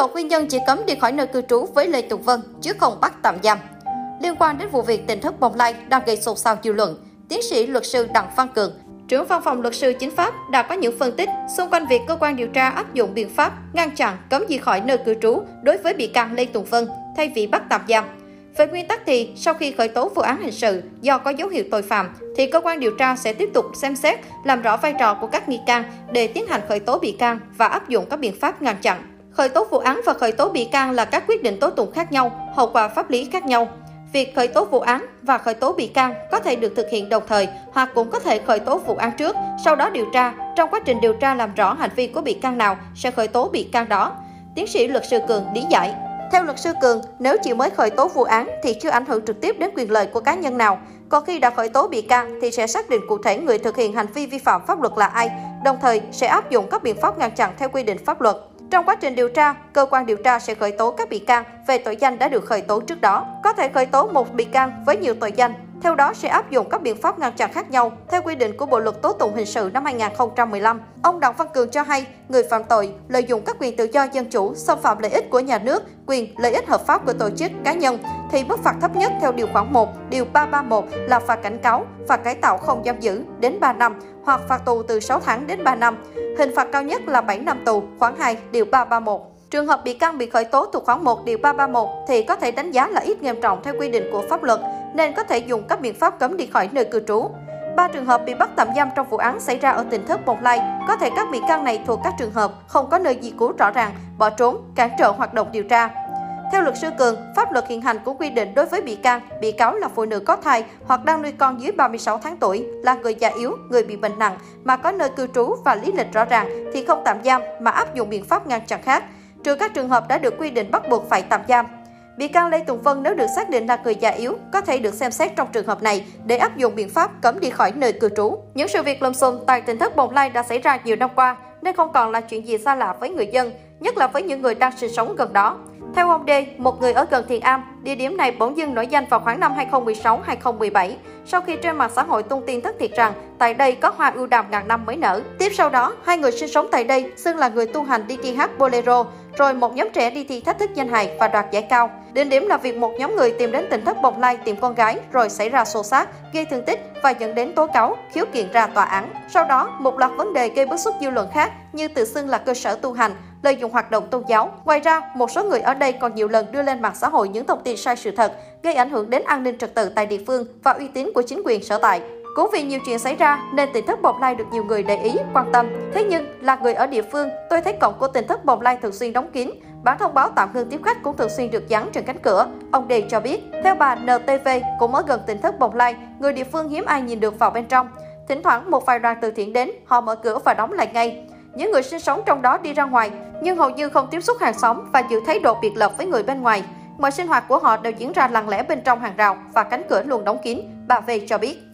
lộ nguyên nhân chỉ cấm đi khỏi nơi cư trú với Lê Tùng Vân, chứ không bắt tạm giam. Liên quan đến vụ việc tỉnh thất bồng lai đang gây xôn xao dư luận, tiến sĩ luật sư Đặng Văn Cường, trưởng văn phòng luật sư chính pháp đã có những phân tích xung quanh việc cơ quan điều tra áp dụng biện pháp ngăn chặn cấm đi khỏi nơi cư trú đối với bị can Lê Tùng Vân thay vì bắt tạm giam. Về nguyên tắc thì, sau khi khởi tố vụ án hình sự do có dấu hiệu tội phạm, thì cơ quan điều tra sẽ tiếp tục xem xét, làm rõ vai trò của các nghi can để tiến hành khởi tố bị can và áp dụng các biện pháp ngăn chặn. Khởi tố vụ án và khởi tố bị can là các quyết định tố tụng khác nhau, hậu quả pháp lý khác nhau. Việc khởi tố vụ án và khởi tố bị can có thể được thực hiện đồng thời hoặc cũng có thể khởi tố vụ án trước, sau đó điều tra. Trong quá trình điều tra làm rõ hành vi của bị can nào sẽ khởi tố bị can đó. Tiến sĩ luật sư Cường lý giải. Theo luật sư Cường, nếu chỉ mới khởi tố vụ án thì chưa ảnh hưởng trực tiếp đến quyền lợi của cá nhân nào. Còn khi đã khởi tố bị can thì sẽ xác định cụ thể người thực hiện hành vi vi phạm pháp luật là ai, đồng thời sẽ áp dụng các biện pháp ngăn chặn theo quy định pháp luật. Trong quá trình điều tra, cơ quan điều tra sẽ khởi tố các bị can về tội danh đã được khởi tố trước đó. Có thể khởi tố một bị can với nhiều tội danh, theo đó sẽ áp dụng các biện pháp ngăn chặn khác nhau theo quy định của Bộ luật tố tụng hình sự năm 2015. Ông Đặng Văn Cường cho hay, người phạm tội lợi dụng các quyền tự do dân chủ, xâm phạm lợi ích của nhà nước, quyền lợi ích hợp pháp của tổ chức cá nhân thì mức phạt thấp nhất theo điều khoản 1, điều 331 là phạt cảnh cáo, phạt cải tạo không giam giữ đến 3 năm hoặc phạt tù từ 6 tháng đến 3 năm. Hình phạt cao nhất là 7 năm tù, khoản 2, điều 331. Trường hợp bị can bị khởi tố thuộc khoản 1 điều 331 thì có thể đánh giá là ít nghiêm trọng theo quy định của pháp luật, nên có thể dùng các biện pháp cấm đi khỏi nơi cư trú. Ba trường hợp bị bắt tạm giam trong vụ án xảy ra ở tỉnh thất Bồng Lai, có thể các bị can này thuộc các trường hợp không có nơi di trú rõ ràng, bỏ trốn, cản trở hoạt động điều tra. Theo luật sư Cường, pháp luật hiện hành cũng quy định đối với bị can, bị cáo là phụ nữ có thai hoặc đang nuôi con dưới 36 tháng tuổi, là người già yếu, người bị bệnh nặng mà có nơi cư trú và lý lịch rõ ràng thì không tạm giam mà áp dụng biện pháp ngăn chặn khác, trừ các trường hợp đã được quy định bắt buộc phải tạm giam. Bị can Lê Tùng Vân nếu được xác định là người già yếu có thể được xem xét trong trường hợp này để áp dụng biện pháp cấm đi khỏi nơi cư trú. Những sự việc lùm xùm tại tỉnh thất Bồng Lai đã xảy ra nhiều năm qua nên không còn là chuyện gì xa lạ với người dân, nhất là với những người đang sinh sống gần đó. Theo ông D, một người ở gần Thiền Am, địa điểm này bỗng dưng nổi danh vào khoảng năm 2016-2017, sau khi trên mạng xã hội tung tin thất thiệt rằng tại đây có hoa ưu đàm ngàn năm mới nở. Tiếp sau đó, hai người sinh sống tại đây xưng là người tu hành đi thi hát bolero, rồi một nhóm trẻ đi thi thách thức danh hài và đoạt giải cao. Đến điểm là việc một nhóm người tìm đến tỉnh thất Bồng Lai tìm con gái rồi xảy ra xô xát, gây thương tích và dẫn đến tố cáo, khiếu kiện ra tòa án. Sau đó, một loạt vấn đề gây bức xúc dư luận khác như tự xưng là cơ sở tu hành, lợi dụng hoạt động tôn giáo. Ngoài ra, một số người ở đây còn nhiều lần đưa lên mạng xã hội những thông tin sai sự thật, gây ảnh hưởng đến an ninh trật tự tại địa phương và uy tín của chính quyền sở tại. Cũng vì nhiều chuyện xảy ra nên tỉnh thất Bồng Lai được nhiều người để ý, quan tâm. Thế nhưng, là người ở địa phương, tôi thấy cổng của tỉnh thất Bồng Lai thường xuyên đóng kín. Bản thông báo tạm ngưng tiếp khách cũng thường xuyên được dán trên cánh cửa. Ông Đề cho biết, theo bà NTV, cũng ở gần tỉnh thất Bồng Lai, người địa phương hiếm ai nhìn được vào bên trong. Thỉnh thoảng một vài đoàn từ thiện đến, họ mở cửa và đóng lại ngay. Những người sinh sống trong đó đi ra ngoài, nhưng hầu như không tiếp xúc hàng xóm và giữ thái độ biệt lập với người bên ngoài. Mọi sinh hoạt của họ đều diễn ra lặng lẽ bên trong hàng rào và cánh cửa luôn đóng kín, bà V cho biết.